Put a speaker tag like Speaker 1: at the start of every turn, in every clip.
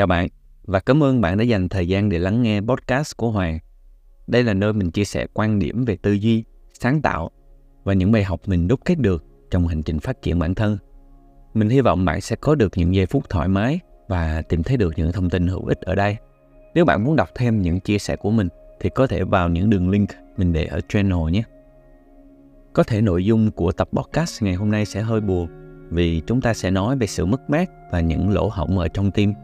Speaker 1: Chào bạn và cảm ơn bạn đã dành thời gian để lắng nghe podcast của Hoàng. Đây là nơi mình chia sẻ quan điểm về tư duy, sáng tạo và những bài học mình đúc kết được trong hành trình phát triển bản thân. Mình hy vọng bạn sẽ có được những giây phút thoải mái và tìm thấy được những thông tin hữu ích ở đây. Nếu bạn muốn đọc thêm những chia sẻ của mình thì có thể vào những đường link mình để ở channel nhé. Có thể nội dung của tập podcast ngày hôm nay sẽ hơi buồn vì chúng ta sẽ nói về sự mất mát và những lỗ hổng ở trong tim.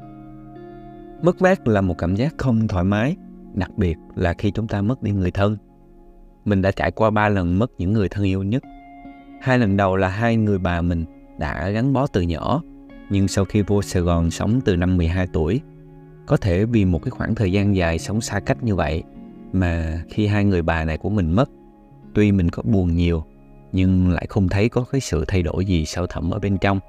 Speaker 1: Mất mát là một cảm giác không thoải mái, đặc biệt là khi chúng ta mất đi người thân. Mình đã trải qua ba lần mất những người thân yêu nhất. Hai lần đầu là hai người bà mình đã gắn bó từ nhỏ, nhưng sau khi vô Sài Gòn sống từ năm 12 tuổi, có thể vì một cái khoảng thời gian dài sống xa cách như vậy mà khi hai người bà này của mình mất, tuy mình có buồn nhiều nhưng lại không thấy có cái sự thay đổi gì sâu thẳm ở bên trong.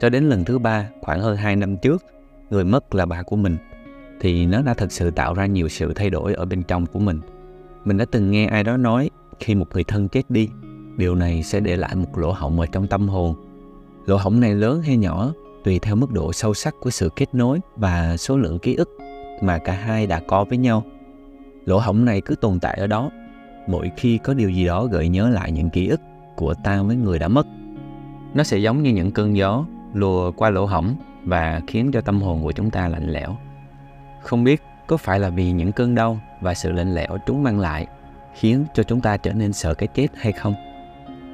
Speaker 1: Cho đến lần thứ ba, khoảng hơn 2 năm trước, người mất là bà của mình, thì nó đã thực sự tạo ra nhiều sự thay đổi ở bên trong của mình. Mình đã từng nghe ai đó nói khi một người thân chết đi, điều này sẽ để lại một lỗ hổng ở trong tâm hồn. Lỗ hổng này lớn hay nhỏ tùy theo mức độ sâu sắc của sự kết nối và số lượng ký ức mà cả hai đã có với nhau. Lỗ hổng này cứ tồn tại ở đó mỗi khi có điều gì đó gợi nhớ lại những ký ức của ta với người đã mất. Nó sẽ giống như những cơn gió lùa qua lỗ hổng và khiến cho tâm hồn của chúng ta lạnh lẽo. Không biết có phải là vì những cơn đau và sự lạnh lẽo chúng mang lại khiến cho chúng ta trở nên sợ cái chết hay không?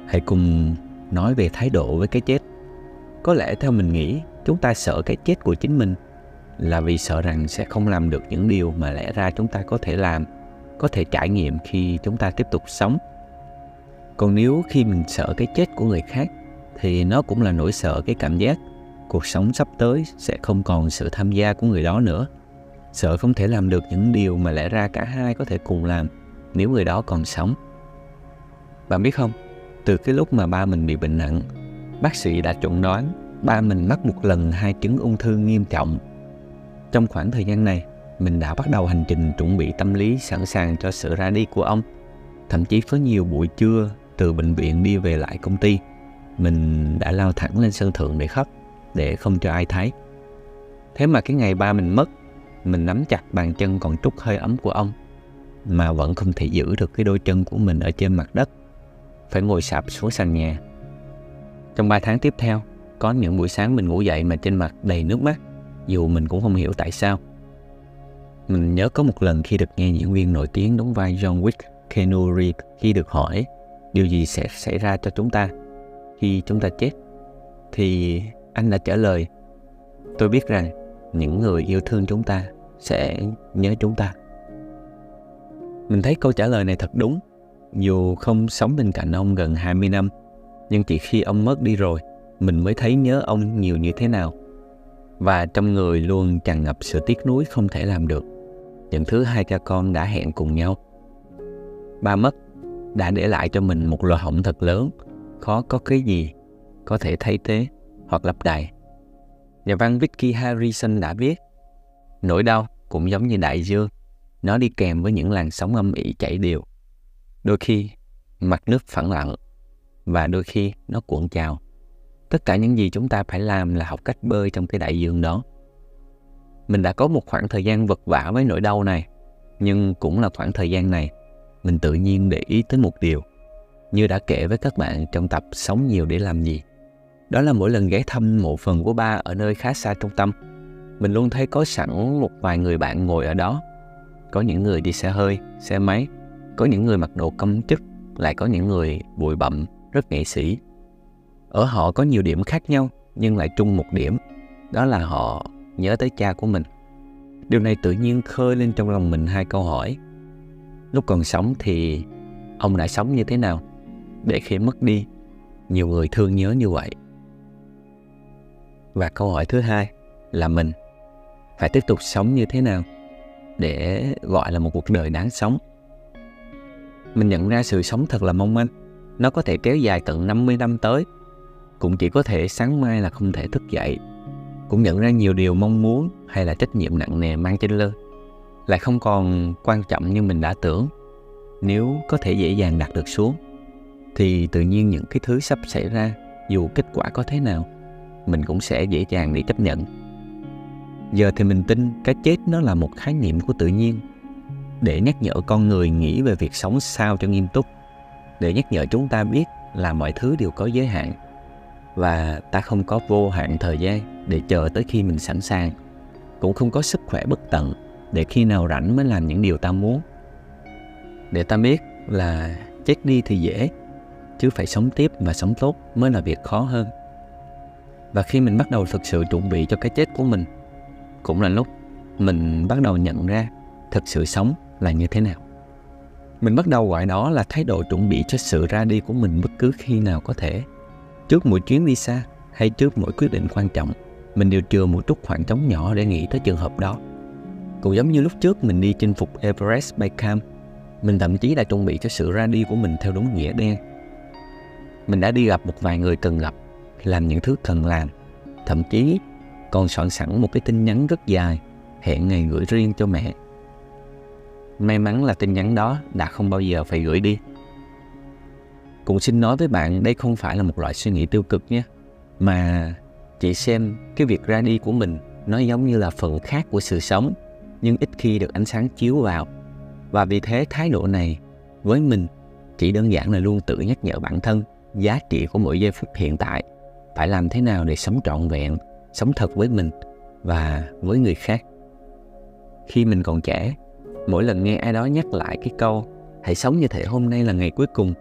Speaker 1: Hãy cùng nói về thái độ với cái chết. Có lẽ theo mình nghĩ, chúng ta sợ cái chết của chính mình là vì sợ rằng sẽ không làm được những điều mà lẽ ra chúng ta có thể làm có thể trải nghiệm khi chúng ta tiếp tục sống còn nếu khi mình sợ cái chết của người khác thì nó cũng là nỗi sợ cái cảm giác cuộc sống sắp tới sẽ không còn sự tham gia của người đó nữa. Sợ không thể làm được những điều mà lẽ ra cả hai có thể cùng làm nếu người đó còn sống. Bạn biết không từ cái lúc mà ba mình bị bệnh nặng bác sĩ đã chuẩn đoán ba mình mắc một lần hai chứng ung thư nghiêm trọng. Trong khoảng thời gian này mình đã bắt đầu hành trình chuẩn bị tâm lý sẵn sàng cho sự ra đi của ông. Thậm chí có nhiều buổi trưa từ bệnh viện đi về lại công ty, mình đã lao thẳng lên sân thượng để khóc, để không cho ai thấy. Thế mà cái ngày ba mình mất, mình nắm chặt bàn chân còn trút hơi ấm của ông, mà vẫn không thể giữ được cái đôi chân của mình ở trên mặt đất, phải ngồi sạp xuống sàn nhà. Trong 3 tháng tiếp theo, có những buổi sáng mình ngủ dậy mà trên mặt đầy nước mắt, dù mình cũng không hiểu tại sao. Mình nhớ có một lần khi được nghe diễn viên nổi tiếng đóng vai John Wick, Keanu Reeves khi được hỏi điều gì sẽ xảy ra cho chúng ta khi chúng ta chết thì anh đã trả lời. Tôi biết rằng những người yêu thương chúng ta sẽ nhớ chúng ta. Mình thấy câu trả lời này thật đúng. Dù không sống bên cạnh ông gần 20 năm nhưng chỉ khi ông mất đi rồi mình mới thấy nhớ ông nhiều như thế nào. Và trong người luôn tràn ngập sự tiếc nuối không thể làm được. Những thứ hai cha con đã hẹn cùng nhau. Ba mất đã để lại cho mình một lỗ hổng thật lớn, khó có cái gì có thể thay thế hoặc lấp đầy. Nhà văn Vicky Harrison đã viết, nỗi đau cũng giống như đại dương, nó đi kèm với những làn sóng âm ỉ chảy đều. Đôi khi mặt nước phẳng lặng và đôi khi nó cuộn trào. Tất cả những gì chúng ta phải làm là học cách bơi trong cái đại dương đó mình đã có một khoảng thời gian vật vả với nỗi đau này nhưng cũng là khoảng thời gian này mình tự nhiên để ý tới một điều như đã kể với các bạn trong tập sống nhiều để làm gì đó là mỗi lần ghé thăm mộ phần của ba ở nơi khá xa trung tâm mình luôn thấy có sẵn một vài người bạn ngồi ở đó có những người đi xe hơi xe máy có những người mặc đồ công chức lại có những người bụi bặm rất nghệ sĩ ở họ có nhiều điểm khác nhau nhưng lại chung một điểm đó là họ nhớ tới cha của mình. Điều này tự nhiên khơi lên trong lòng mình hai câu hỏi. Lúc còn sống thì ông đã sống như thế nào? Để khi mất đi, nhiều người thương nhớ như vậy. Và câu hỏi thứ hai là mình phải tiếp tục sống như thế nào để gọi là một cuộc đời đáng sống. Mình nhận ra sự sống thật là mong manh. Nó có thể kéo dài tận 50 năm tới. Cũng chỉ có thể sáng mai là không thể thức dậy cũng nhận ra nhiều điều mong muốn hay là trách nhiệm nặng nề mang trên lưng lại không còn quan trọng như mình đã tưởng nếu có thể dễ dàng đặt được xuống, thì tự nhiên những cái thứ sắp xảy ra, dù kết quả có thế nào mình cũng sẽ dễ dàng để chấp nhận. Giờ thì mình tin cái chết nó là một khái niệm của tự nhiên. Để nhắc nhở con người nghĩ về việc sống sao cho nghiêm túc, để nhắc nhở chúng ta biết là mọi thứ đều có giới hạn và ta không có vô hạn thời gian để chờ tới khi mình sẵn sàng, cũng không có sức khỏe bất tận để khi nào rảnh mới làm những điều ta muốn. Để ta biết là chết đi thì dễ, chứ phải sống tiếp và sống tốt mới là việc khó hơn và khi mình bắt đầu thực sự chuẩn bị cho cái chết của mình, cũng là lúc mình bắt đầu nhận ra thực sự sống là như thế nào. Mình bắt đầu gọi đó là thái độ chuẩn bị cho sự ra đi của mình bất cứ khi nào có thể. Trước mỗi chuyến đi xa hay trước mỗi quyết định quan trọng, mình đều chừa một chút khoảng trống nhỏ để nghĩ tới trường hợp đó. Cũng giống như lúc trước mình đi chinh phục Everest by Cam mình thậm chí đã chuẩn bị cho sự ra đi của mình theo đúng nghĩa đen. Mình đã đi gặp một vài người cần gặp làm những thứ cần làm. Thậm chí còn soạn sẵn một cái tin nhắn rất dài, hẹn ngày gửi riêng cho mẹ. May mắn là tin nhắn đó đã không bao giờ phải gửi đi. Cũng xin nói với bạn, đây không phải là một loại suy nghĩ tiêu cực nhé, mà chỉ xem cái việc ra đi của mình nó giống như là phần khác của sự sống, nhưng ít khi được ánh sáng chiếu vào. Và vì thế thái độ này với mình chỉ đơn giản là luôn tự nhắc nhở bản thân giá trị của mỗi giây phút hiện tại phải làm thế nào để sống trọn vẹn, sống thật với mình và với người khác. Khi mình còn trẻ, mỗi lần nghe ai đó nhắc lại cái câu hãy sống như thể hôm nay là ngày cuối cùng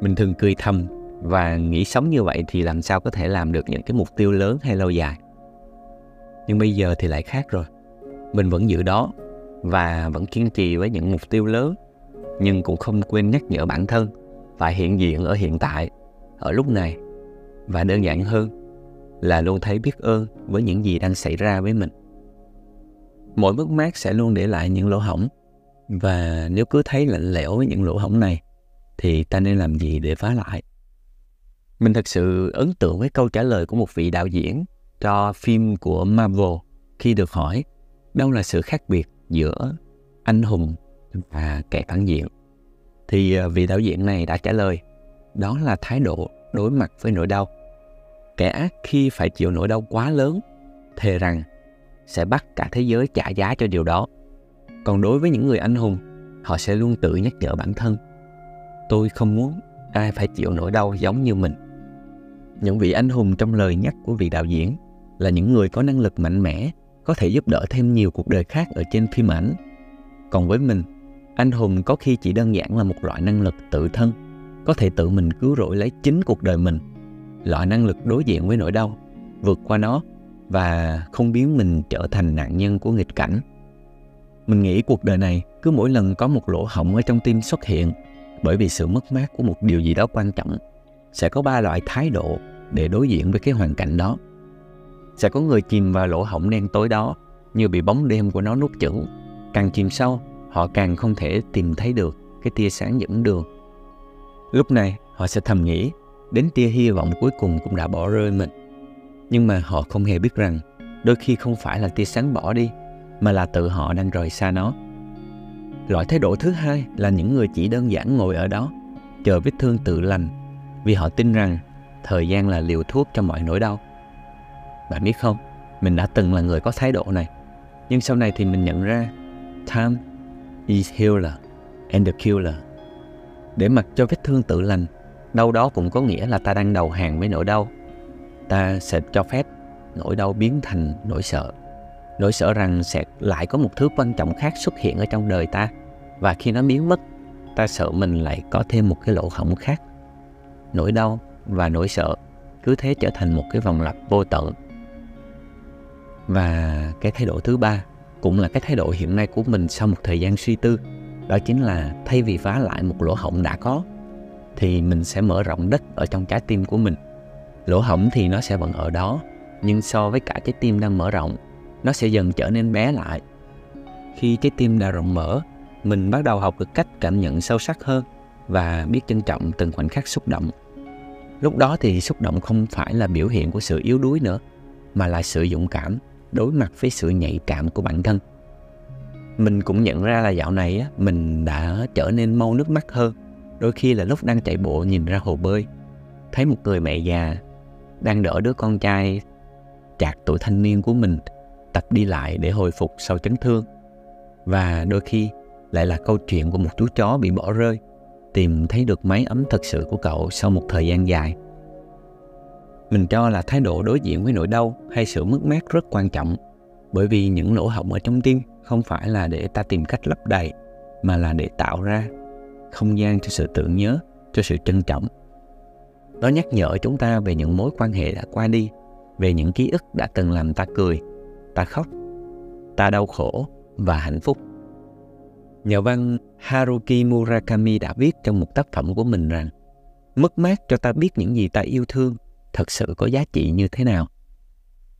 Speaker 1: mình thường cười thầm và nghĩ sống như vậy thì làm sao có thể làm được những cái mục tiêu lớn hay lâu dài. Nhưng bây giờ thì lại khác rồi. Mình vẫn giữ đó và vẫn kiên trì với những mục tiêu lớn, nhưng cũng không quên nhắc nhở bản thân phải hiện diện ở hiện tại, ở lúc này và đơn giản hơn là luôn thấy biết ơn với những gì đang xảy ra với mình. Mỗi mất mát sẽ luôn để lại những lỗ hổng. Và nếu cứ thấy lạnh lẽo với những lỗ hổng này, thì ta nên làm gì để phá lại? Mình thật sự ấn tượng với câu trả lời của một vị đạo diễn cho phim của Marvel khi được hỏi đâu là sự khác biệt giữa anh hùng và kẻ phản diện. Thì à, vị đạo diễn này đã trả lời, đó là thái độ đối mặt với nỗi đau. Kẻ ác khi phải chịu nỗi đau quá lớn, thề rằng sẽ bắt cả thế giới trả giá cho điều đó. Còn đối với những người anh hùng, họ sẽ luôn tự nhắc nhở bản thân, tôi không muốn ai phải chịu nỗi đau giống như mình. Những vị anh hùng trong lời nhắc của vị đạo diễn là những người có năng lực mạnh mẽ, có thể giúp đỡ thêm nhiều cuộc đời khác ở trên phim ảnh. Còn với mình, anh hùng có khi chỉ đơn giản là một loại năng lực tự thân có thể tự mình cứu rỗi lấy chính cuộc đời mình. Loại năng lực đối diện với nỗi đau, vượt qua nó và không biến mình trở thành nạn nhân của nghịch cảnh. Mình nghĩ cuộc đời này cứ mỗi lần có một lỗ hổng ở trong tim xuất hiện, bởi vì sự mất mát của một điều gì đó quan trọng, sẽ có ba loại thái độ để đối diện với cái hoàn cảnh đó. Sẽ có người chìm vào lỗ hổng đen tối đó như bị bóng đêm của nó nuốt chửng. Càng chìm sâu, họ càng không thể tìm thấy được cái tia sáng dẫn đường lúc này, họ sẽ thầm nghĩ đến tia hy vọng cuối cùng cũng đã bỏ rơi mình. Nhưng mà họ không hề biết rằng đôi khi không phải là tia sáng bỏ đi, mà là tự họ đang rời xa nó. Loại thái độ thứ hai là những người chỉ đơn giản ngồi ở đó, chờ vết thương tự lành, vì họ tin rằng thời gian là liều thuốc cho mọi nỗi đau. Bạn biết không, mình đã từng là người có thái độ này, nhưng sau này thì mình nhận ra, time is healer and the killer để mặc cho vết thương tự lành. Đâu đó cũng có nghĩa là ta đang đầu hàng với nỗi đau. Ta sẽ cho phép, nỗi đau biến thành nỗi sợ. Nỗi sợ rằng sẽ lại có một thứ quan trọng khác xuất hiện ở trong đời ta. Và khi nó biến mất, ta sợ mình lại có thêm một cái lỗ hổng khác. Nỗi đau và nỗi sợ cứ thế trở thành một cái vòng lặp vô tận. Và cái thái độ thứ ba cũng là cái thái độ hiện nay của mình sau một thời gian suy tư đó chính là thay vì phá lại một lỗ hổng đã có, thì mình sẽ mở rộng đất ở trong trái tim của mình. Lỗ hổng thì nó sẽ vẫn ở đó, nhưng so với cả trái tim đang mở rộng, nó sẽ dần trở nên bé lại. Khi trái tim đã rộng mở, mình bắt đầu học được cách cảm nhận sâu sắc hơn và biết trân trọng từng khoảnh khắc xúc động. Lúc đó thì xúc động không phải là biểu hiện của sự yếu đuối nữa, mà là sự dũng cảm đối mặt với sự nhạy cảm của bản thân mình cũng nhận ra là dạo này á, mình đã trở nên mau nước mắt hơn đôi khi là lúc đang chạy bộ nhìn ra hồ bơi thấy một người mẹ già đang đỡ đứa con trai chạc tuổi thanh niên của mình tập đi lại để hồi phục sau chấn thương. Và đôi khi lại là câu chuyện của một chú chó bị bỏ rơi, tìm thấy được máy ấm thật sự của cậu sau một thời gian dài. Mình cho là thái độ đối diện với nỗi đau hay sự mất mát rất quan trọng, bởi vì những lỗ hổng ở trong tim không phải là để ta tìm cách lấp đầy, mà là để tạo ra không gian cho sự tưởng nhớ, cho sự trân trọng. Nó nhắc nhở chúng ta về những mối quan hệ đã qua đi, về những ký ức đã từng làm ta cười, ta khóc, ta đau khổ và hạnh phúc. Nhà văn Haruki Murakami đã viết trong một tác phẩm của mình rằng mất mát cho ta biết những gì ta yêu thương thật sự có giá trị như thế nào.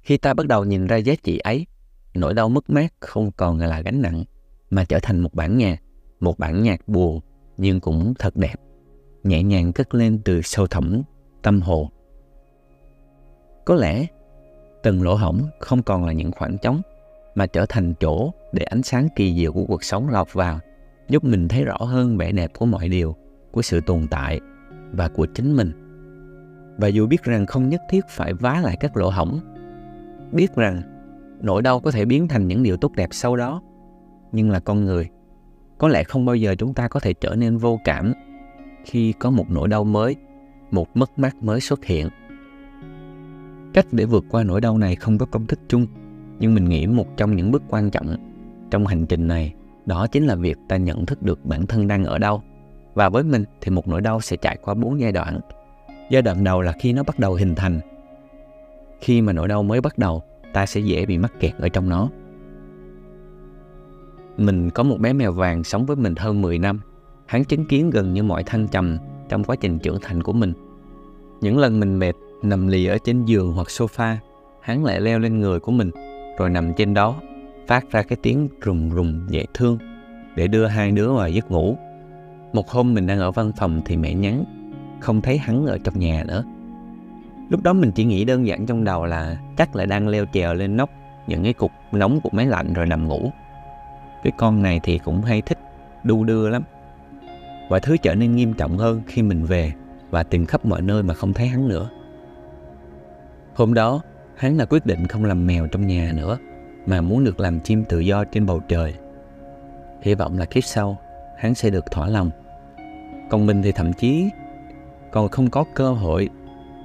Speaker 1: Khi ta bắt đầu nhìn ra giá trị ấy, nỗi đau mất mát không còn là gánh nặng, mà trở thành một bản nhạc, một bản nhạc buồn nhưng cũng thật đẹp, nhẹ nhàng cất lên từ sâu thẳm tâm hồn. Có lẽ từng lỗ hổng không còn là những khoảng trống mà trở thành chỗ để ánh sáng kỳ diệu của cuộc sống lọt vào, giúp mình thấy rõ hơn vẻ đẹp của mọi điều, của sự tồn tại và của chính mình. Và dù biết rằng không nhất thiết phải vá lại các lỗ hổng, biết rằng nỗi đau có thể biến thành những điều tốt đẹp sau đó, nhưng là con người, có lẽ không bao giờ chúng ta có thể trở nên vô cảm khi có một nỗi đau mới, một mất mát mới xuất hiện. Cách để vượt qua nỗi đau này không có công thức chung nhưng mình nghĩ một trong những bước quan trọng trong hành trình này đó chính là việc ta nhận thức được bản thân đang ở đâu. Và với mình thì một nỗi đau sẽ trải qua bốn giai đoạn. Giai đoạn đầu là khi nó bắt đầu hình thành. Khi mà nỗi đau mới bắt đầu ta sẽ dễ bị mắc kẹt ở trong nó mình có một bé mèo vàng sống với mình hơn 10 năm hắn chứng kiến gần như mọi thăng trầm trong quá trình trưởng thành của mình những lần mình mệt, nằm lì ở trên giường hoặc sofa, hắn lại leo lên người của mình, rồi nằm trên đó, phát ra cái tiếng rùng rùng dễ thương, để đưa hai đứa vào giấc ngủ. Một hôm mình đang ở văn phòng thì mẹ nhắn, không thấy hắn ở trong nhà nữa. Lúc đó mình chỉ nghĩ đơn giản trong đầu là chắc là đang leo trèo lên nóc những cái cục nóng của máy lạnh rồi nằm ngủ. Cái con này thì cũng hay thích đu đưa lắm. Và thứ trở nên nghiêm trọng hơn khi mình về và tìm khắp mọi nơi mà không thấy hắn nữa. Hôm đó, hắn là quyết định không làm mèo trong nhà nữa mà muốn được làm chim tự do trên bầu trời. Hy vọng là kiếp sau hắn sẽ được thỏa lòng. Còn mình thì thậm chí còn không có cơ hội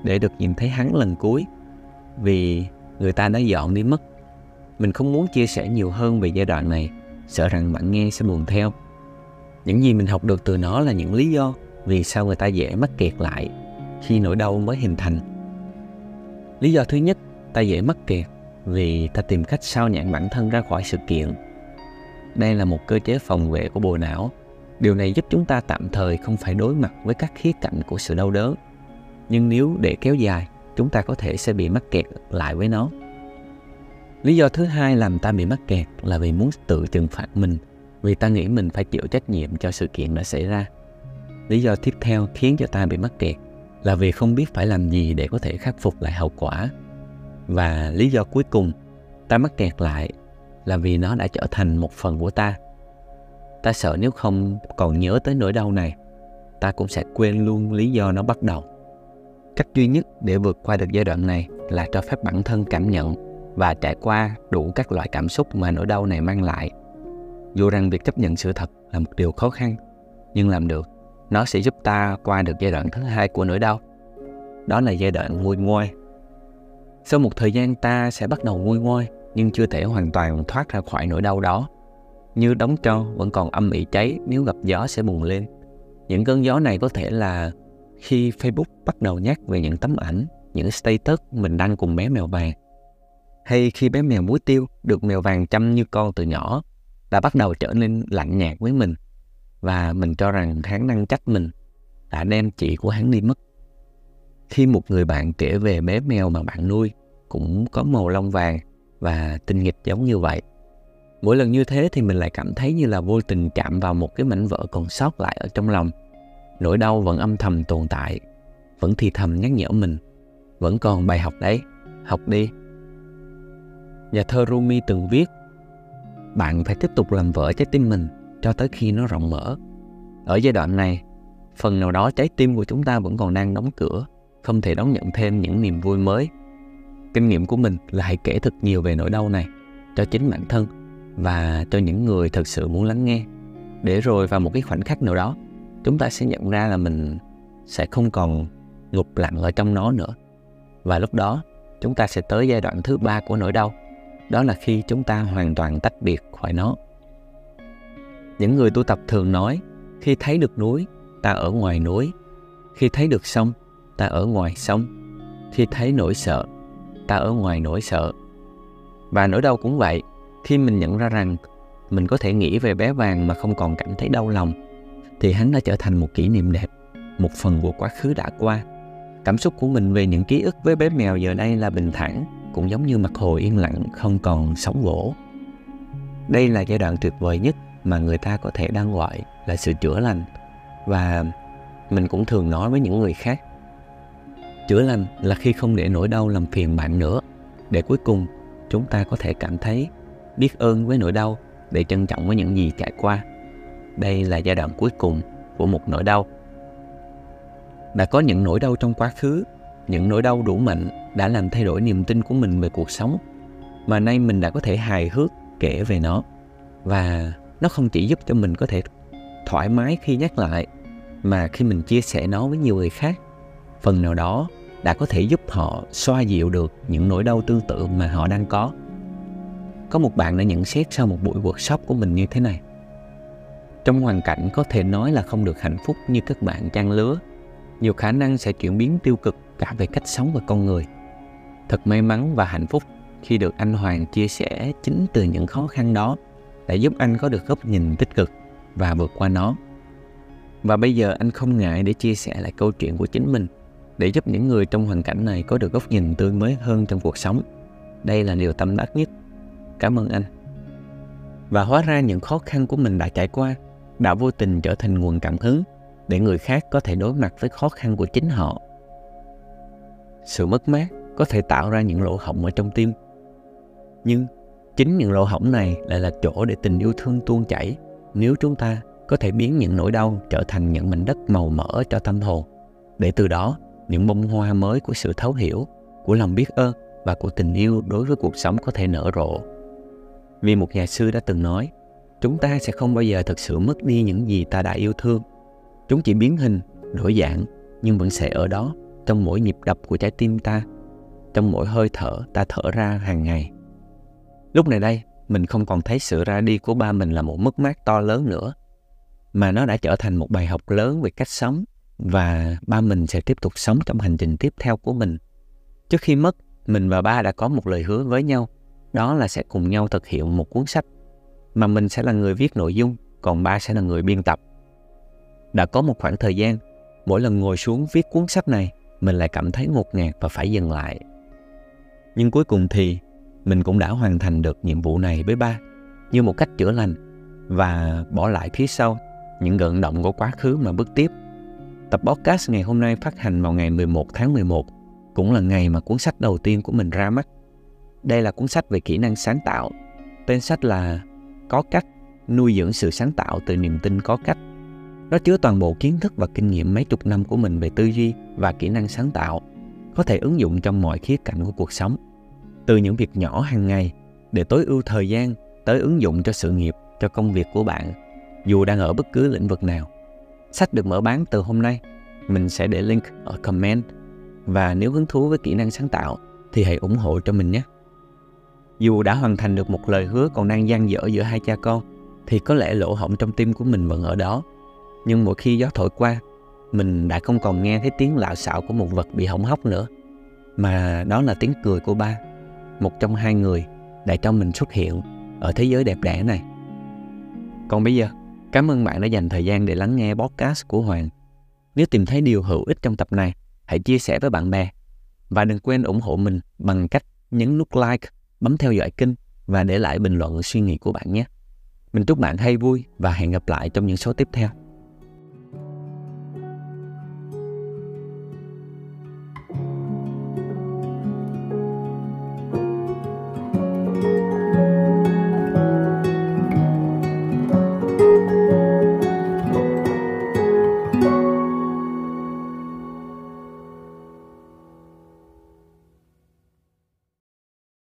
Speaker 1: để được nhìn thấy hắn lần cuối vì người ta đã dọn đi mất. Mình không muốn chia sẻ nhiều hơn về giai đoạn này, sợ rằng bạn nghe sẽ buồn theo. Những gì mình học được từ nó là những lý do vì sao người ta dễ mắc kẹt lại khi nỗi đau mới hình thành. Lý do thứ nhất ta dễ mắc kẹt vì ta tìm cách sao nhãn bản thân ra khỏi sự kiện. Đây là một cơ chế phòng vệ của bộ não. Điều này giúp chúng ta tạm thời không phải đối mặt với các khía cạnh của sự đau đớn. Nhưng nếu để kéo dài, chúng ta có thể sẽ bị mắc kẹt lại với nó. Lý do thứ hai làm ta bị mắc kẹt là vì muốn tự trừng phạt mình vì ta nghĩ mình phải chịu trách nhiệm cho sự kiện đã xảy ra. Lý do tiếp theo khiến cho ta bị mắc kẹt là vì không biết phải làm gì để có thể khắc phục lại hậu quả và lý do cuối cùng ta mắc kẹt lại là vì nó đã trở thành một phần của ta ta sợ nếu không còn nhớ tới nỗi đau này ta cũng sẽ quên luôn lý do nó bắt đầu cách duy nhất để vượt qua được giai đoạn này là cho phép bản thân cảm nhận và trải qua đủ các loại cảm xúc mà nỗi đau này mang lại dù rằng việc chấp nhận sự thật là một điều khó khăn, nhưng làm được, nó sẽ giúp ta qua được giai đoạn thứ hai của nỗi đau đó là giai đoạn nguôi ngoai sau một thời gian ta sẽ bắt đầu nguôi ngoai, nhưng chưa thể hoàn toàn thoát ra khỏi nỗi đau đó. Như đóng tro vẫn còn âm ỉ cháy nếu gặp gió sẽ bùng lên. Những cơn gió này có thể là khi Facebook bắt đầu nhắc về những tấm ảnh, những status mình đăng cùng bé mèo vàng. Hay khi bé mèo muối tiêu được mèo vàng chăm như con từ nhỏ đã bắt đầu trở nên lạnh nhạt với mình và mình cho rằng hắn đang trách mình đã đem chị của hắn đi mất khi một người bạn kể về bé mèo mà bạn nuôi cũng có màu lông vàng và tinh nghịch giống như vậy mỗi lần như thế thì mình lại cảm thấy như là vô tình chạm vào một cái mảnh vỡ còn sót lại ở trong lòng nỗi đau vẫn âm thầm tồn tại, vẫn thì thầm nhắc nhở mình, vẫn còn bài học đấy, học đi. Nhà thơ Rumi từng viết, bạn phải tiếp tục làm vỡ trái tim mình cho tới khi nó rộng mở. Ở giai đoạn này, phần nào đó trái tim của chúng ta vẫn còn đang đóng cửa, không thể đón nhận thêm những niềm vui mới. Kinh nghiệm của mình là hãy kể thật nhiều về nỗi đau này cho chính bản thân và cho những người thực sự muốn lắng nghe. Để rồi vào một cái khoảnh khắc nào đó chúng ta sẽ nhận ra là mình sẽ không còn ngục lặng ở trong nó nữa. Và lúc đó, chúng ta sẽ tới giai đoạn thứ ba của nỗi đau. Đó là khi chúng ta hoàn toàn tách biệt khỏi nó. Những người tu tập thường nói, khi thấy được núi, ta ở ngoài núi. Khi thấy được sông, ta ở ngoài sông. Khi thấy nỗi sợ, ta ở ngoài nỗi sợ. Và nỗi đau cũng vậy. Khi mình nhận ra rằng mình có thể nghĩ về bé vàng mà không còn cảm thấy đau lòng thì hắn đã trở thành một kỷ niệm đẹp, một phần của quá khứ đã qua. Cảm xúc của mình về những ký ức với bé mèo giờ đây là bình thản, cũng giống như mặt hồ yên lặng, không còn sóng vỗ. Đây là giai đoạn tuyệt vời nhất mà người ta có thể đang gọi là sự chữa lành, và mình cũng thường nói với những người khác. Chữa lành là khi không để nỗi đau làm phiền bạn nữa, để cuối cùng chúng ta có thể cảm thấy biết ơn với nỗi đau, để trân trọng với những gì trải qua đây là giai đoạn cuối cùng của một nỗi đau. Đã có những nỗi đau trong quá khứ, những nỗi đau đủ mạnh đã làm thay đổi niềm tin của mình về cuộc sống, mà nay mình đã có thể hài hước kể về nó. Và nó không chỉ giúp cho mình có thể thoải mái khi nhắc lại, mà khi mình chia sẻ nó với nhiều người khác, phần nào đó đã có thể giúp họ xoa dịu được những nỗi đau tương tự mà họ đang có. Có một bạn đã nhận xét sau một buổi workshop của mình như thế này trong hoàn cảnh có thể nói là không được hạnh phúc như các bạn trang lứa, nhiều khả năng sẽ chuyển biến tiêu cực cả về cách sống và con người. Thật may mắn và hạnh phúc khi được anh hoàng chia sẻ chính từ những khó khăn đó đã giúp anh có được góc nhìn tích cực và vượt qua nó. Và bây giờ anh không ngại để chia sẻ lại câu chuyện của chính mình để giúp những người trong hoàn cảnh này có được góc nhìn tươi mới hơn trong cuộc sống. Đây là điều tâm đắc nhất. Cảm ơn anh. Và hóa ra những khó khăn của mình đã trải qua đã vô tình trở thành nguồn cảm hứng để người khác có thể đối mặt với khó khăn của chính họ. Sự mất mát có thể tạo ra những lỗ hổng ở trong tim. Nhưng chính những lỗ hổng này lại là chỗ để tình yêu thương tuôn chảy nếu chúng ta có thể biến những nỗi đau trở thành những mảnh đất màu mỡ cho tâm hồn. Để từ đó, những bông hoa mới của sự thấu hiểu, của lòng biết ơn và của tình yêu đối với cuộc sống có thể nở rộ. Vì một nhà sư đã từng nói chúng ta sẽ không bao giờ thực sự mất đi những gì ta đã yêu thương. Chúng chỉ biến hình, đổi dạng, nhưng vẫn sẽ ở đó, trong mỗi nhịp đập của trái tim ta, trong mỗi hơi thở ta thở ra hàng ngày. Lúc này đây, mình không còn thấy sự ra đi của ba mình là một mất mát to lớn nữa, mà nó đã trở thành một bài học lớn về cách sống, và ba mình sẽ tiếp tục sống trong hành trình tiếp theo của mình. Trước khi mất, mình và ba đã có một lời hứa với nhau, đó là sẽ cùng nhau thực hiện một cuốn sách mà mình sẽ là người viết nội dung còn ba sẽ là người biên tập đã có một khoảng thời gian mỗi lần ngồi xuống viết cuốn sách này mình lại cảm thấy ngột ngạt và phải dừng lại nhưng cuối cùng thì mình cũng đã hoàn thành được nhiệm vụ này với ba như một cách chữa lành và bỏ lại phía sau những gợn động của quá khứ mà bước tiếp. Tập podcast ngày hôm nay phát hành vào ngày 11 tháng 11, cũng là ngày mà cuốn sách đầu tiên của mình ra mắt. Đây là cuốn sách về kỹ năng sáng tạo. Tên sách là có cách nuôi dưỡng sự sáng tạo từ niềm tin có cách. Nó chứa toàn bộ kiến thức và kinh nghiệm mấy chục năm của mình về tư duy và kỹ năng sáng tạo, có thể ứng dụng trong mọi khía cạnh của cuộc sống. Từ những việc nhỏ hàng ngày để tối ưu thời gian tới ứng dụng cho sự nghiệp, cho công việc của bạn dù đang ở bất cứ lĩnh vực nào. Sách được mở bán từ hôm nay. Mình sẽ để link ở comment. Và nếu hứng thú với kỹ năng sáng tạo thì hãy ủng hộ cho mình nhé. Dù đã hoàn thành được một lời hứa còn đang dang dở giữa hai cha con thì có lẽ lỗ hổng trong tim của mình vẫn ở đó. Nhưng mỗi khi gió thổi qua, mình đã không còn nghe thấy tiếng lạo xạo của một vật bị hỏng hóc nữa. Mà đó là tiếng cười của ba, một trong hai người đã cho mình xuất hiện ở thế giới đẹp đẽ này. Còn bây giờ, Cảm ơn bạn đã dành thời gian để lắng nghe podcast của Hoàng. Nếu tìm thấy điều hữu ích trong tập này, hãy chia sẻ với bạn bè. Và đừng quên ủng hộ mình bằng cách nhấn nút like, bấm theo dõi kênh và để lại bình luận suy nghĩ của bạn nhé. Mình chúc bạn hay vui và hẹn gặp lại trong những số tiếp theo.